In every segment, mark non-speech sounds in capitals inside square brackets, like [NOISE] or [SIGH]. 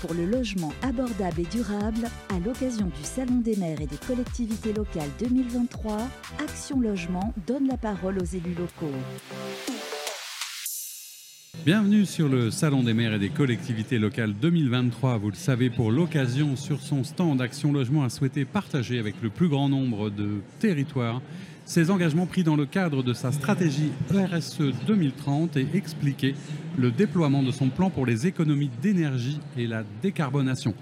Pour le logement abordable et durable à l'occasion du Salon des maires et des collectivités locales 2023. Action Logement donne la parole aux élus locaux. Bienvenue sur le Salon des maires et des collectivités locales 2023. Vous le savez, pour l'occasion, sur son stand, Action Logement a souhaité partager avec le plus grand nombre de territoires ses engagements pris dans le cadre de sa stratégie RSE 2030 et expliquer le déploiement de son plan pour les économies d'énergie et la décarbonation.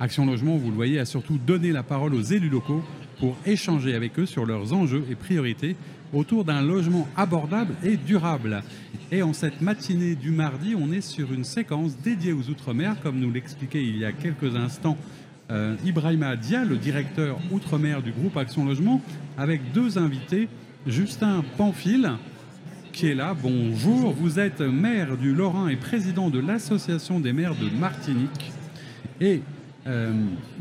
Action Logement, vous le voyez, a surtout donné la parole aux élus locaux pour échanger avec eux sur leurs enjeux et priorités autour d'un logement abordable et durable. Et en cette matinée du mardi, on est sur une séquence dédiée aux Outre-mer, comme nous l'expliquait il y a quelques instants euh, Ibrahima Dia, le directeur Outre-mer du groupe Action Logement, avec deux invités. Justin Pamphile, qui est là. Bonjour, vous êtes maire du Lorrain et président de l'Association des maires de Martinique. Euh,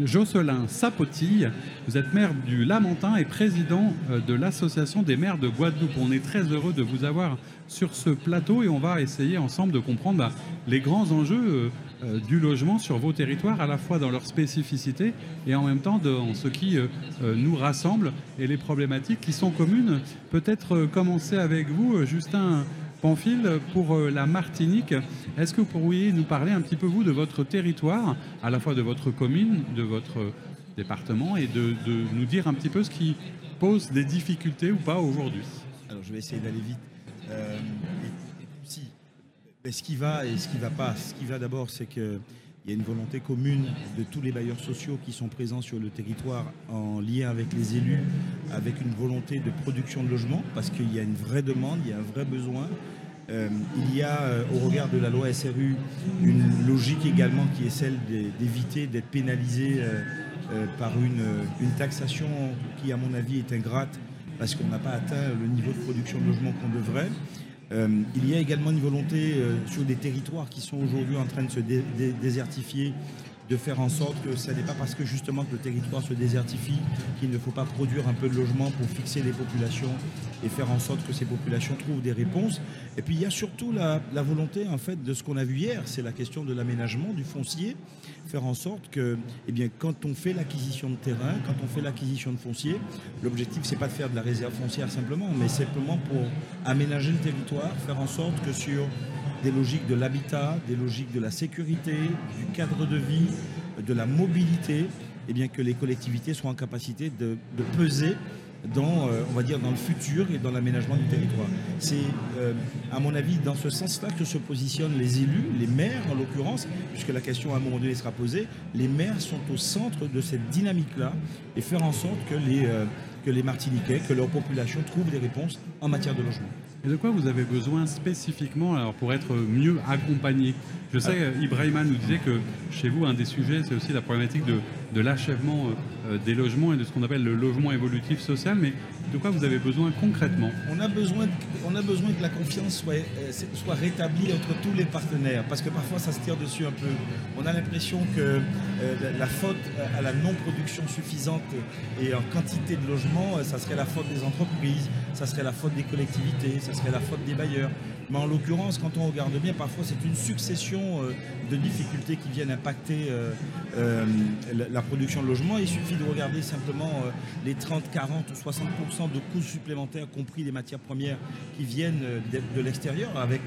Jocelyn Sapotille, vous êtes maire du Lamentin et président euh, de l'Association des maires de Guadeloupe. On est très heureux de vous avoir sur ce plateau et on va essayer ensemble de comprendre bah, les grands enjeux euh, du logement sur vos territoires, à la fois dans leur spécificité et en même temps dans ce qui nous rassemble et les problématiques qui sont communes. Peut-être commencer avec vous, Justin Pamphile, pour euh, la Martinique, est-ce que vous pourriez nous parler un petit peu, vous, de votre territoire, à la fois de votre commune, de votre département, et de, nous dire un petit peu ce qui pose des difficultés ou pas aujourd'hui? Alors, je vais essayer d'aller vite. Euh, si, ce qui va et ce qui ne va pas. Ce qui va d'abord, c'est qu'il y a une volonté commune de tous les bailleurs sociaux qui sont présents sur le territoire en lien avec les élus, avec une volonté de production de logements, parce qu'il y a une vraie demande, il y a un vrai besoin. Euh, il y a, euh, au regard de la loi SRU, une logique également qui est celle d'éviter d'être pénalisé euh, par une, une, taxation qui, à mon avis, est ingrate parce qu'on n'a pas atteint le niveau de production de logement qu'on devrait. Il y a également une volonté sur des territoires qui sont aujourd'hui en train de se désertifier de faire en sorte que ce n'est pas parce que justement que le territoire se désertifie qu'il ne faut pas produire un peu de logement pour fixer les populations et faire en sorte que ces populations trouvent des réponses. Et puis il y a surtout la, volonté en fait de ce qu'on a vu hier, c'est la question de l'aménagement du foncier, faire en sorte que eh quand on fait l'acquisition de terrain, quand on fait l'acquisition de foncier, l'objectif c'est pas de faire de la réserve foncière simplement, mais simplement pour aménager le territoire, faire en sorte que sur des logiques de l'habitat, des logiques de la sécurité, du cadre de vie, de la mobilité, et eh bien que les collectivités soient en capacité de, peser dans, euh, dans le futur et dans l'aménagement du territoire. C'est, euh, à mon avis, dans ce sens-là que se positionnent les élus, les maires en l'occurrence, puisque la question à un moment donné sera posée. Les maires sont au centre de cette dynamique-là et faire en sorte que les, euh, que les Martiniquais, que leur population trouvent des réponses en matière de logement. Et de quoi vous avez besoin spécifiquement alors, pour être mieux accompagné? Je sais, ah. Ibrahima nous disait que chez vous, un des sujets, c'est aussi la problématique de, de l'achèvement euh, des logements et de ce qu'on appelle le logement évolutif social. Mais de quoi vous avez besoin concrètement? On a besoin, on a besoin que la confiance soit, euh, soit rétablie entre tous les partenaires, parce que parfois ça se tire dessus un peu. On a l'impression que euh, la faute à la non-production suffisante et en quantité de logements, ça serait la faute des entreprises, ça serait la faute des collectivités, ça serait la faute des bailleurs. Mais en l'occurrence, quand on regarde bien, parfois c'est une succession euh, de difficultés qui viennent impacter euh, euh, la production de logement. Il suffit de regarder simplement les 30, 40 ou 60% de coûts supplémentaires, compris les matières premières qui viennent de l'extérieur avec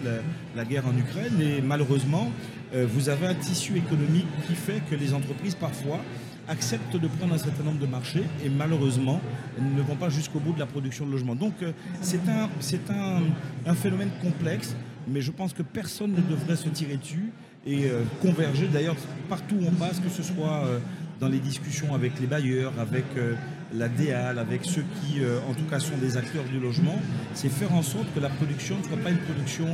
la, guerre en Ukraine. Et malheureusement, vous avez un tissu économique qui fait que les entreprises parfois acceptent de prendre un certain nombre de marchés et malheureusement ne vont pas jusqu'au bout de la production de logement. Donc euh, c'est un, un, un, phénomène complexe, mais je pense que personne ne devrait se tirer dessus et euh, converger d'ailleurs partout où on passe, que ce soit euh, dans les discussions avec les bailleurs, avec la DEAL, avec ceux qui en tout cas sont des acteurs du logement, c'est faire en sorte que la production ne soit pas une production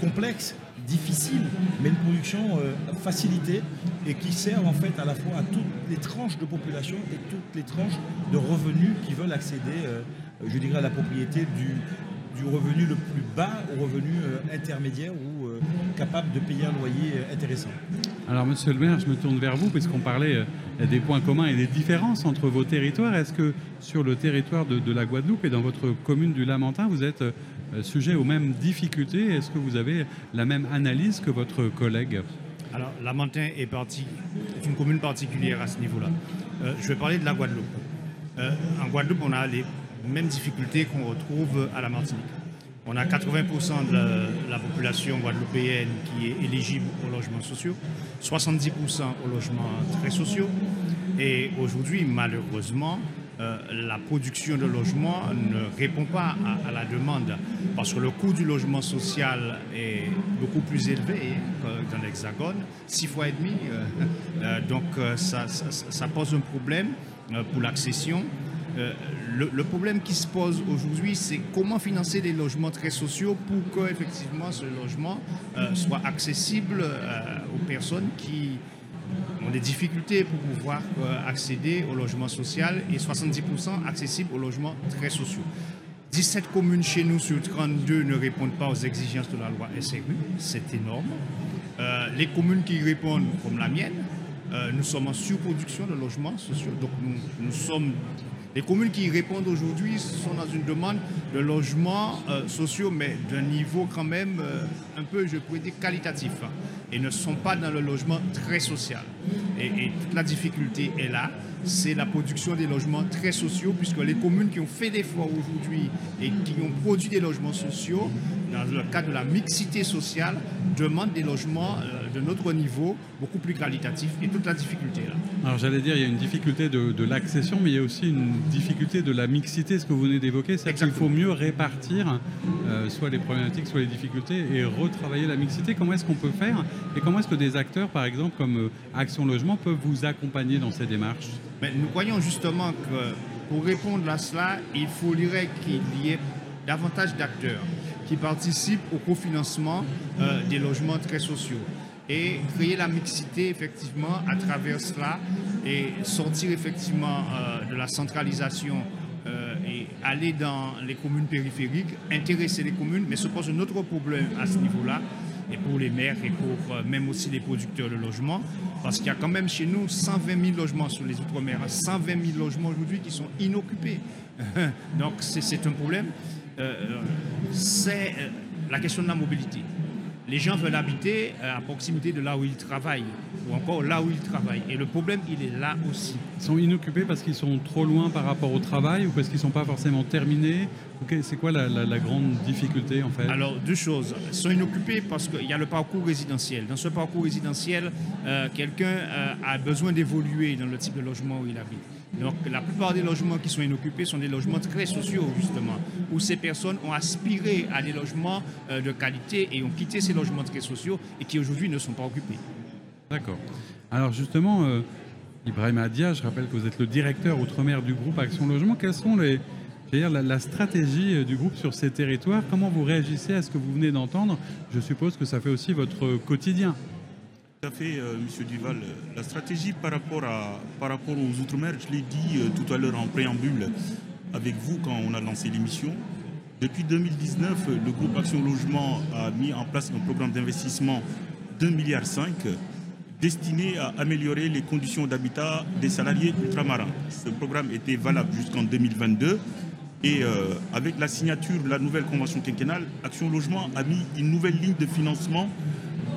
complexe, difficile, mais une production euh, facilitée et qui sert en fait à la fois à toutes les tranches de population et toutes les tranches de revenus qui veulent accéder, euh, je dirais, à la propriété du, revenu le plus bas au revenu euh, intermédiaire ou capable de payer un loyer intéressant. Alors, monsieur le maire, je me tourne vers vous, puisqu'on parlait des points communs et des différences entre vos territoires. Est-ce que sur le territoire de, la Guadeloupe et dans votre commune du Lamentin, vous êtes euh, sujet aux mêmes difficultés? Est-ce que vous avez la même analyse que votre collègue? Alors, Lamentin est une commune particulière à ce niveau-là. Euh, je vais parler de la Guadeloupe. Euh, en Guadeloupe, on a les mêmes difficultés qu'on retrouve à la Martinique. On a 80% de la, population guadeloupéenne qui est éligible aux logements sociaux, 70% aux logements très sociaux. Et aujourd'hui, malheureusement, euh, la production de logements ne répond pas à, la demande parce que le coût du logement social est beaucoup plus élevé que dans l'Hexagone, six fois et demi. Euh, euh, donc ça, pose un problème pour l'accession. Le, problème qui se pose aujourd'hui, c'est comment financer des logements très sociaux pour que effectivement ce logement soit accessible aux personnes qui ont des difficultés pour pouvoir euh, accéder au logement social et 70% accessibles aux logements très sociaux. 17 communes chez nous sur 32 ne répondent pas aux exigences de la loi SRU, c'est énorme. Euh, les communes qui répondent, comme la mienne, euh, nous sommes en surproduction de logements sociaux. Donc nous sommes les communes qui répondent aujourd'hui sont dans une demande de logements euh, sociaux, mais d'un niveau quand même euh, un peu, je pourrais dire, qualitatif, et ne sont pas dans le logement très social. Et, toute la difficulté est là, c'est la production des logements très sociaux, puisque les communes qui ont fait des fois aujourd'hui et qui ont produit des logements sociaux, dans le cadre de la mixité sociale, demandent des logements euh, de notre niveau, beaucoup plus qualitatifs, et toute la difficulté là. Alors j'allais dire, il y a une difficulté de, l'accession, mais il y a aussi une difficulté de la mixité, ce que vous venez d'évoquer, c'est qu'il faut mieux répartir euh, soit les problématiques, soit les difficultés, et retravailler la mixité. Comment est-ce qu'on peut faire Et comment est-ce que des acteurs, par exemple, comme euh, Action Logement, peuvent vous accompagner dans ces démarches? Mais Nous croyons justement que pour répondre à cela, il faudrait qu'il y ait davantage d'acteurs qui participent au cofinancement euh, des logements très sociaux et créer la mixité effectivement à travers cela et sortir effectivement de la centralisation et aller dans les communes périphériques, intéresser les communes, mais se pose un autre problème à ce niveau-là, et pour les maires et pour euh, même aussi les producteurs de logements, parce qu'il y a quand même chez nous 120 000 logements sur les Outre-mer, 120 000 logements aujourd'hui qui sont inoccupés. [LAUGHS] Donc c'est un problème. Euh, euh, c'est la question de la mobilité les gens veulent habiter euh, à proximité de là où ils travaillent, ou encore là où ils travaillent. Et le problème, il est là aussi. Ils sont inoccupés parce qu'ils sont trop loin par rapport au travail ou parce qu'ils ne sont pas forcément terminés? C'est quoi la, grande difficulté en fait? Alors, deux choses. Ils sont inoccupés parce qu'il y a le parcours résidentiel. Dans ce parcours résidentiel, euh, quelqu'un euh, a besoin d'évoluer dans le type de logement où il habite. Donc la plupart des logements qui sont inoccupés sont des logements très sociaux, justement, où ces personnes ont aspiré à des logements euh, de qualité et ont quitté ces logements très sociaux et qui aujourd'hui ne sont pas occupés. D'accord. Alors justement, euh, Ibrahim Adia, je rappelle que vous êtes le directeur outre-mer du groupe Action Logement. Quelles sont les, la, stratégie euh, du groupe sur ces territoires? Comment vous réagissez à ce que vous venez d'entendre? Je suppose que ça fait aussi votre quotidien. Tout à fait, euh, Monsieur Duval. La stratégie par rapport, à, par rapport aux Outre-mer, je l'ai dit euh, tout à l'heure en préambule avec vous quand on a lancé l'émission. Depuis 2019, le groupe Action Logement a mis en place un programme d'investissement d'un milliard destiné à améliorer les conditions d'habitat des salariés ultramarins. Ce programme était valable jusqu'en 2022 et euh, avec la signature de la nouvelle convention quinquennale, Action Logement a mis une nouvelle ligne de financement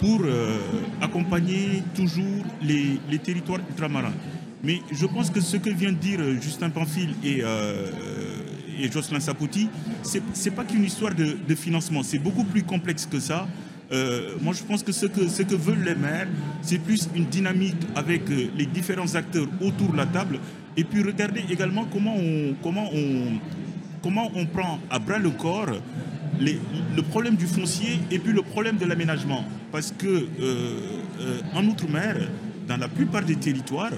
pour euh, accompagner toujours les, territoires ultramarins. Mais je pense que ce que vient de dire Justin Panfil et, euh, et Jocelyn Sapoti, ce n'est pas qu'une histoire de, financement, c'est beaucoup plus complexe que ça. Euh, moi, je pense que ce, que ce que veulent les maires, c'est plus une dynamique avec les différents acteurs autour de la table, et puis regarder également comment on, comment on, comment on prend à bras le corps le problème du foncier et puis le problème de l'aménagement. Parce que euh, euh, en Outre-mer, dans la plupart des territoires,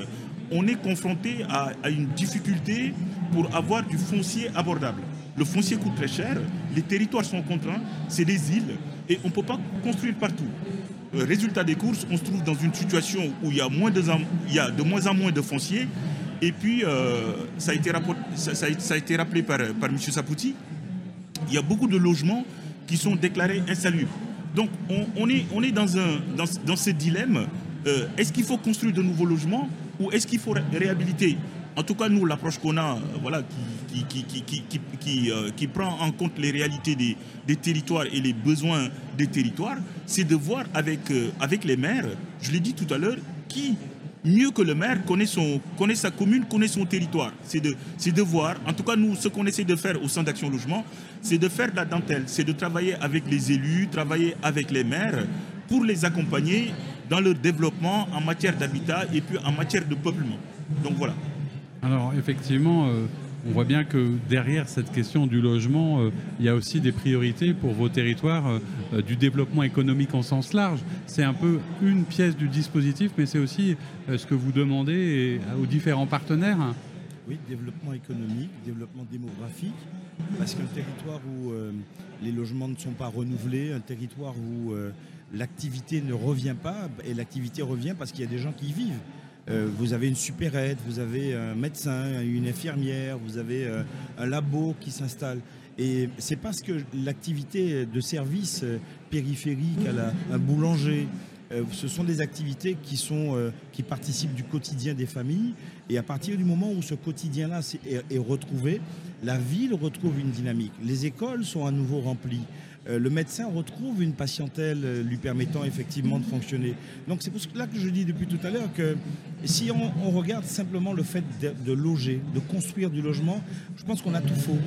on est confronté à, une difficulté pour avoir du foncier abordable. Le foncier coûte très cher, les territoires sont contraints, c'est des îles et on ne peut pas construire partout. Euh, résultat des courses, on se trouve dans une situation où il y a, moins de, moins en moins de fonciers. Et puis, ça, a été ça, a été rappelé par, par M. Sapouti, il y a beaucoup de logements qui sont déclarés insalubres. Donc on, est, on est dans, un, dans, ce dilemme. Euh, est-ce qu'il faut construire de nouveaux logements ou est-ce qu'il faut réhabiliter? En tout cas, nous, l'approche qu'on a, voilà, qui, qui, prend en compte les réalités des, territoires et les besoins des territoires, c'est de voir avec, avec les maires, je l'ai dit tout à l'heure, qui mieux que le maire connaît, son, connaît sa commune, connaît son territoire. C'est de, de voir, en tout cas nous, ce qu'on essaie de faire au Centre d'Action Logement, c'est de faire de la dentelle, c'est de travailler avec les élus, travailler avec les maires pour les accompagner dans leur développement en matière d'habitat et puis en matière de peuplement. Donc voilà. Alors effectivement, euh, on voit bien que derrière cette question du logement, euh, il y a aussi des priorités pour vos territoires euh, du développement économique en sens large. C'est un peu une pièce du dispositif, mais c'est aussi ce que vous demandez aux différents partenaires. Oui, développement économique, développement démographique, parce qu'un territoire où les logements ne sont pas renouvelés, un territoire où l'activité ne revient pas, et l'activité revient parce qu'il y a des gens qui y vivent. Euh, vous avez une supérette, vous avez un médecin, une infirmière, vous avez euh, un labo qui s'installe. Et c'est parce que l'activité de service euh, périphérique, à un boulanger, ce sont des activités qui, sont, qui participent du quotidien des familles. Et à partir du moment où ce quotidien-là est retrouvé, la ville retrouve une dynamique. Les écoles sont à nouveau remplies. Euh, le médecin retrouve une patientèle euh, lui permettant effectivement de fonctionner. Donc c'est pour cela que je dis depuis tout à l'heure que si on, regarde simplement le fait de, loger, de construire du logement, je pense qu'on a tout faux.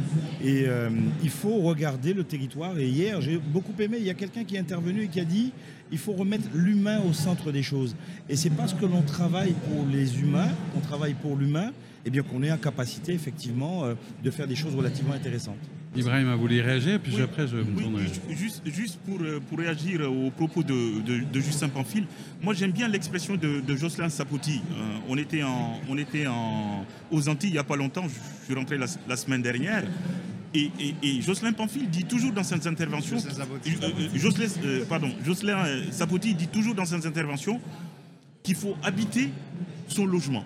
Et euh, il faut regarder le territoire. Et hier, j'ai beaucoup aimé, il y a quelqu'un qui est intervenu et qui a dit il faut remettre l'humain au centre des choses. Et c'est parce que l'on travaille pour les humains, qu'on travaille pour l'humain, et eh bien qu'on est en capacité effectivement de faire des choses relativement intéressantes. Ibrahim a voulu réagir, puis après je me tournerai. juste, juste pour, euh, pour réagir aux propos de, de, Justin Pamphile, moi j'aime bien l'expression de, Jocelyn Sapoti. Euh, on était, en, on était en, aux Antilles il n'y a pas longtemps, je suis rentré la, semaine dernière. Et, et, Jocelyn Pamphile dit toujours dans ses interventions, Jocelyn, euh, pardon, Jocelyn Sapoti dit toujours dans ses interventions qu'il faut habiter son logement.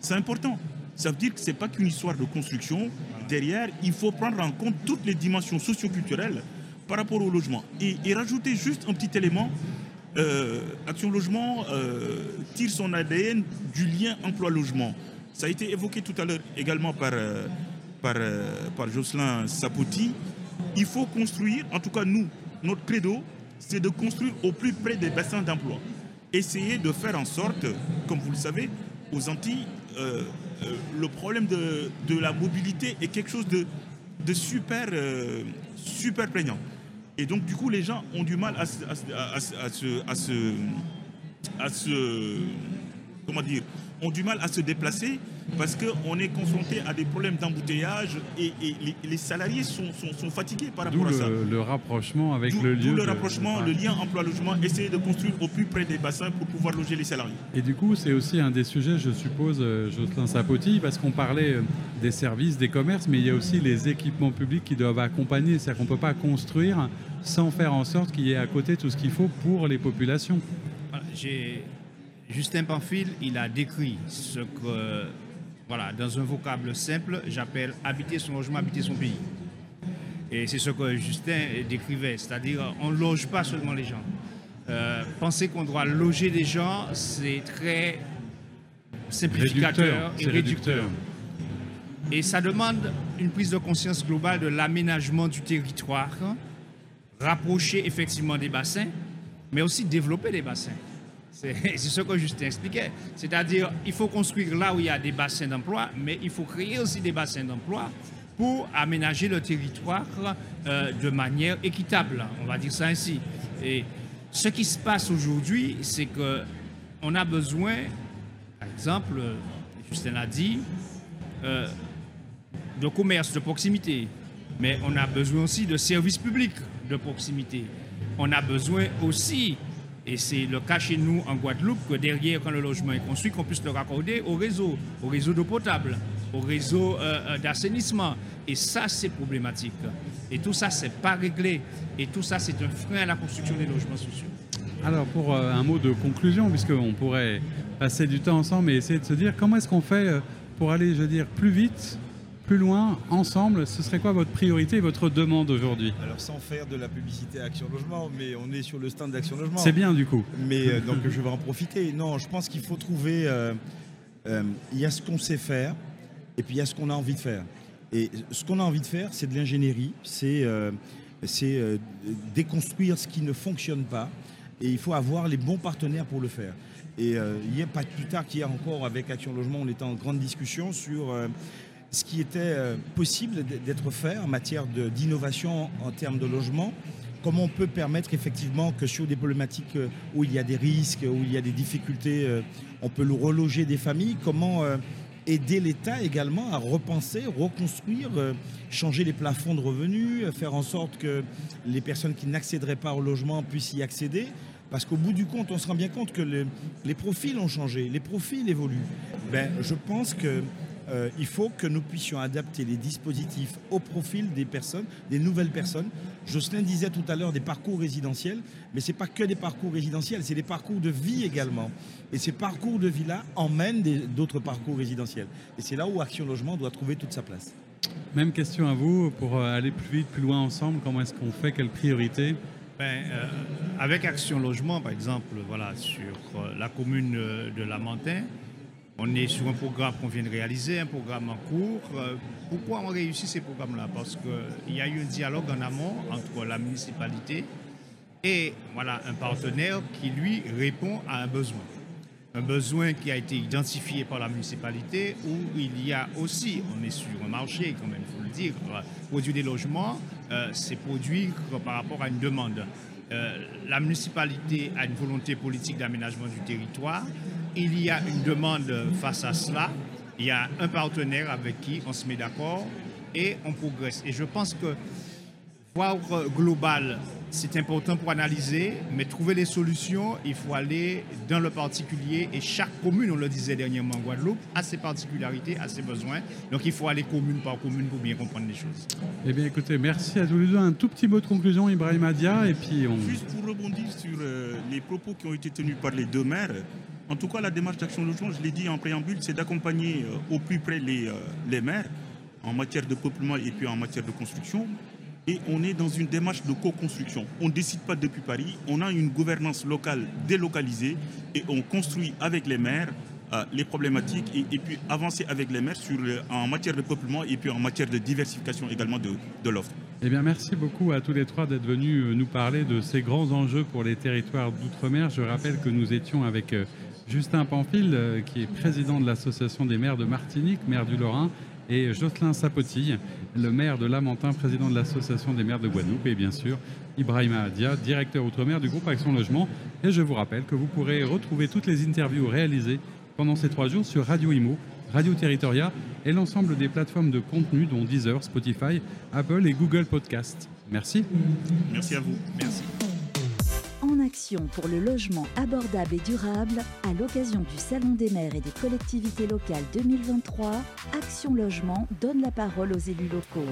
C'est important. Ça veut dire que ce n'est pas qu'une histoire de construction. Derrière, il faut prendre en compte toutes les dimensions socioculturelles par rapport au logement. Et, rajouter juste un petit élément. Euh, Action Logement euh, tire son ADN du lien emploi-logement. Ça a été évoqué tout à l'heure également par, euh, par, par Jocelyn Sapoti. Il faut construire, en tout cas nous, notre credo, c'est de construire au plus près des bassins d'emploi. Essayer de faire en sorte, comme vous le savez, aux Antilles, euh, le problème de, la mobilité est quelque chose de, super, euh, super prégnant. Et donc, du coup, les gens ont du mal à, à, à se, comment dire, ont du mal à se déplacer parce qu'on est confronté à des problèmes d'embouteillage et, les, salariés sont, fatigués par rapport à ça. Le, le rapprochement avec le lieu. le rapprochement, le lien emploi-logement, essayer de construire au plus près des bassins pour pouvoir loger les salariés. Et du coup, c'est aussi un des sujets, je suppose, euh, Jocelyn Sapoti, parce qu'on parlait euh, des services, des commerces, mais il y a aussi les équipements publics qui doivent accompagner. C'est-à-dire qu'on ne peut pas construire sans faire en sorte qu'il y ait à côté tout ce qu'il faut pour les populations. J'ai Justin Pamphile, il a décrit ce que, voilà, dans un vocable simple, j'appelle habiter son logement, habiter son pays. Et c'est ce que Justin décrivait, c'est-à-dire on ne loge pas seulement les gens. Euh, penser qu'on doit loger des gens, c'est très simplificateur et réducteur. Et ça demande une prise de conscience globale de l'aménagement du territoire, rapprocher effectivement des bassins, mais aussi développer les bassins. [LAUGHS] C'est ce que Justin expliquait. C'est-à-dire, il faut construire là où il y a des bassins d'emploi, mais il faut créer aussi des bassins d'emploi pour aménager le territoire euh, de manière équitable. On va dire ça ainsi. Et ce qui se passe aujourd'hui, c'est que on a besoin, par exemple, Justin l'a dit, euh, de commerce de proximité, mais on a besoin aussi de services publics de proximité. On a besoin aussi et c'est le cas chez nous en Guadeloupe que derrière, quand le logement est construit, qu'on puisse le raccorder au réseau, au réseau d'eau potable, au réseau euh, euh, d'assainissement. Et ça, c'est problématique. Et tout ça, c'est pas réglé. Et tout ça, c'est un frein à la construction des logements sociaux. Alors, pour euh, un mot de conclusion, puisqu'on pourrait passer du temps ensemble et essayer de se dire comment est-ce qu'on fait pour aller, je veux dire, plus vite plus loin, ensemble, ce serait quoi votre priorité et votre demande aujourd'hui? Alors sans faire de la publicité à Action Logement, mais on est sur le stand d'Action Logement. C'est bien du coup. Mais euh, [LAUGHS] donc je vais en profiter. Non, je pense qu'il faut trouver... Euh, euh, il y a ce qu'on sait faire et puis il y a ce qu'on a envie de faire. Et ce qu'on a envie de faire, c'est de l'ingénierie, c'est c'est, déconstruire ce qui ne fonctionne pas et il faut avoir les bons partenaires pour le faire. Et euh, hier, pas plus tard qu'hier encore, avec Action Logement, on était en grande discussion sur euh, ce qui était euh, possible d'être fait en matière d'innovation en termes de logement. Comment on peut permettre effectivement que sur des problématiques euh, où il y a des risques, où il y a des difficultés, euh, on peut reloger des familles. Comment aider l'État également à repenser, reconstruire, changer les plafonds de revenus, faire en sorte que les personnes qui n'accéderaient pas au logement puissent y accéder? Parce qu'au bout du compte, on se rend bien compte que le- les profils ont changé, les profils évoluent. Ben, je pense que euh, il faut que nous puissions adapter les dispositifs au profil des personnes, des nouvelles personnes. Jocelyn disait tout à l'heure des parcours résidentiels, mais ce n'est pas que des parcours résidentiels, c'est des parcours de vie également. Et ces parcours de vie-là emmènent d'autres parcours résidentiels. Et c'est là où Action Logement doit trouver toute sa place. Même question à vous, pour euh, aller plus vite, plus loin ensemble, comment est-ce qu'on fait, quelle priorité? Ben, euh, avec Action Logement, par exemple, voilà, sur euh, la commune de Lamentin, on est sur un programme qu'on vient de réaliser, un programme en cours. Euh, pourquoi on réussit ces programmes-là? Parce qu'il y a eu un dialogue en amont entre la municipalité et voilà, un partenaire qui, lui, répond à un besoin. Un besoin qui a été identifié par la municipalité où il y a aussi, on est sur un marché, quand même, il faut le dire, euh, produire des logements, euh, c'est produire par rapport à une demande. Euh, la municipalité a une volonté politique d'aménagement du territoire. Il y a une demande face à cela. Il y a un partenaire avec qui on se met d'accord et on progresse. Et je pense que voir euh, global, c'est important pour analyser, mais trouver les solutions, il faut aller dans le particulier. Et chaque commune, on le disait dernièrement en Guadeloupe, a ses particularités, a ses besoins. Donc il faut aller commune par commune pour bien comprendre les choses. Eh bien écoutez, merci à tous les deux. Un tout petit mot de conclusion, Ibrahim Adia, et puis on... Juste pour rebondir sur euh, les propos qui ont été tenus par les deux maires, en tout cas la démarche d'Action Logement, je l'ai dit en préambule, c'est d'accompagner euh, au plus près les, euh, les maires en matière de peuplement et puis en matière de construction. Et on est dans une démarche de co-construction. On ne décide pas depuis Paris, on a une gouvernance locale délocalisée et on construit avec les maires euh, les problématiques et, puis avancer avec les maires le- en matière de peuplement et puis en matière de diversification également de, l'offre. Eh bien, merci beaucoup à tous les trois d'être venus euh, nous parler de ces grands enjeux pour les territoires d'outre-mer. Je rappelle que nous étions avec euh, Justin Pamphile, euh, qui est président de l'Association des maires de Martinique, maire du Lorrain, et Jocelyn Sapotille, le maire de Lamentin, président de l'Association des maires de Guadeloupe, et bien sûr Ibrahima Adia, directeur outre-mer du groupe Action Logement. Et je vous rappelle que vous pourrez retrouver toutes les interviews réalisées pendant ces trois jours sur Radio Imo, Radio Territoria et l'ensemble des plateformes de contenu dont Deezer, Spotify, Apple et Google Podcast. Merci. Merci à vous. Merci. Pour le logement abordable et durable, à l'occasion du Salon des maires et des collectivités locales 2023, Action Logement donne la parole aux élus locaux.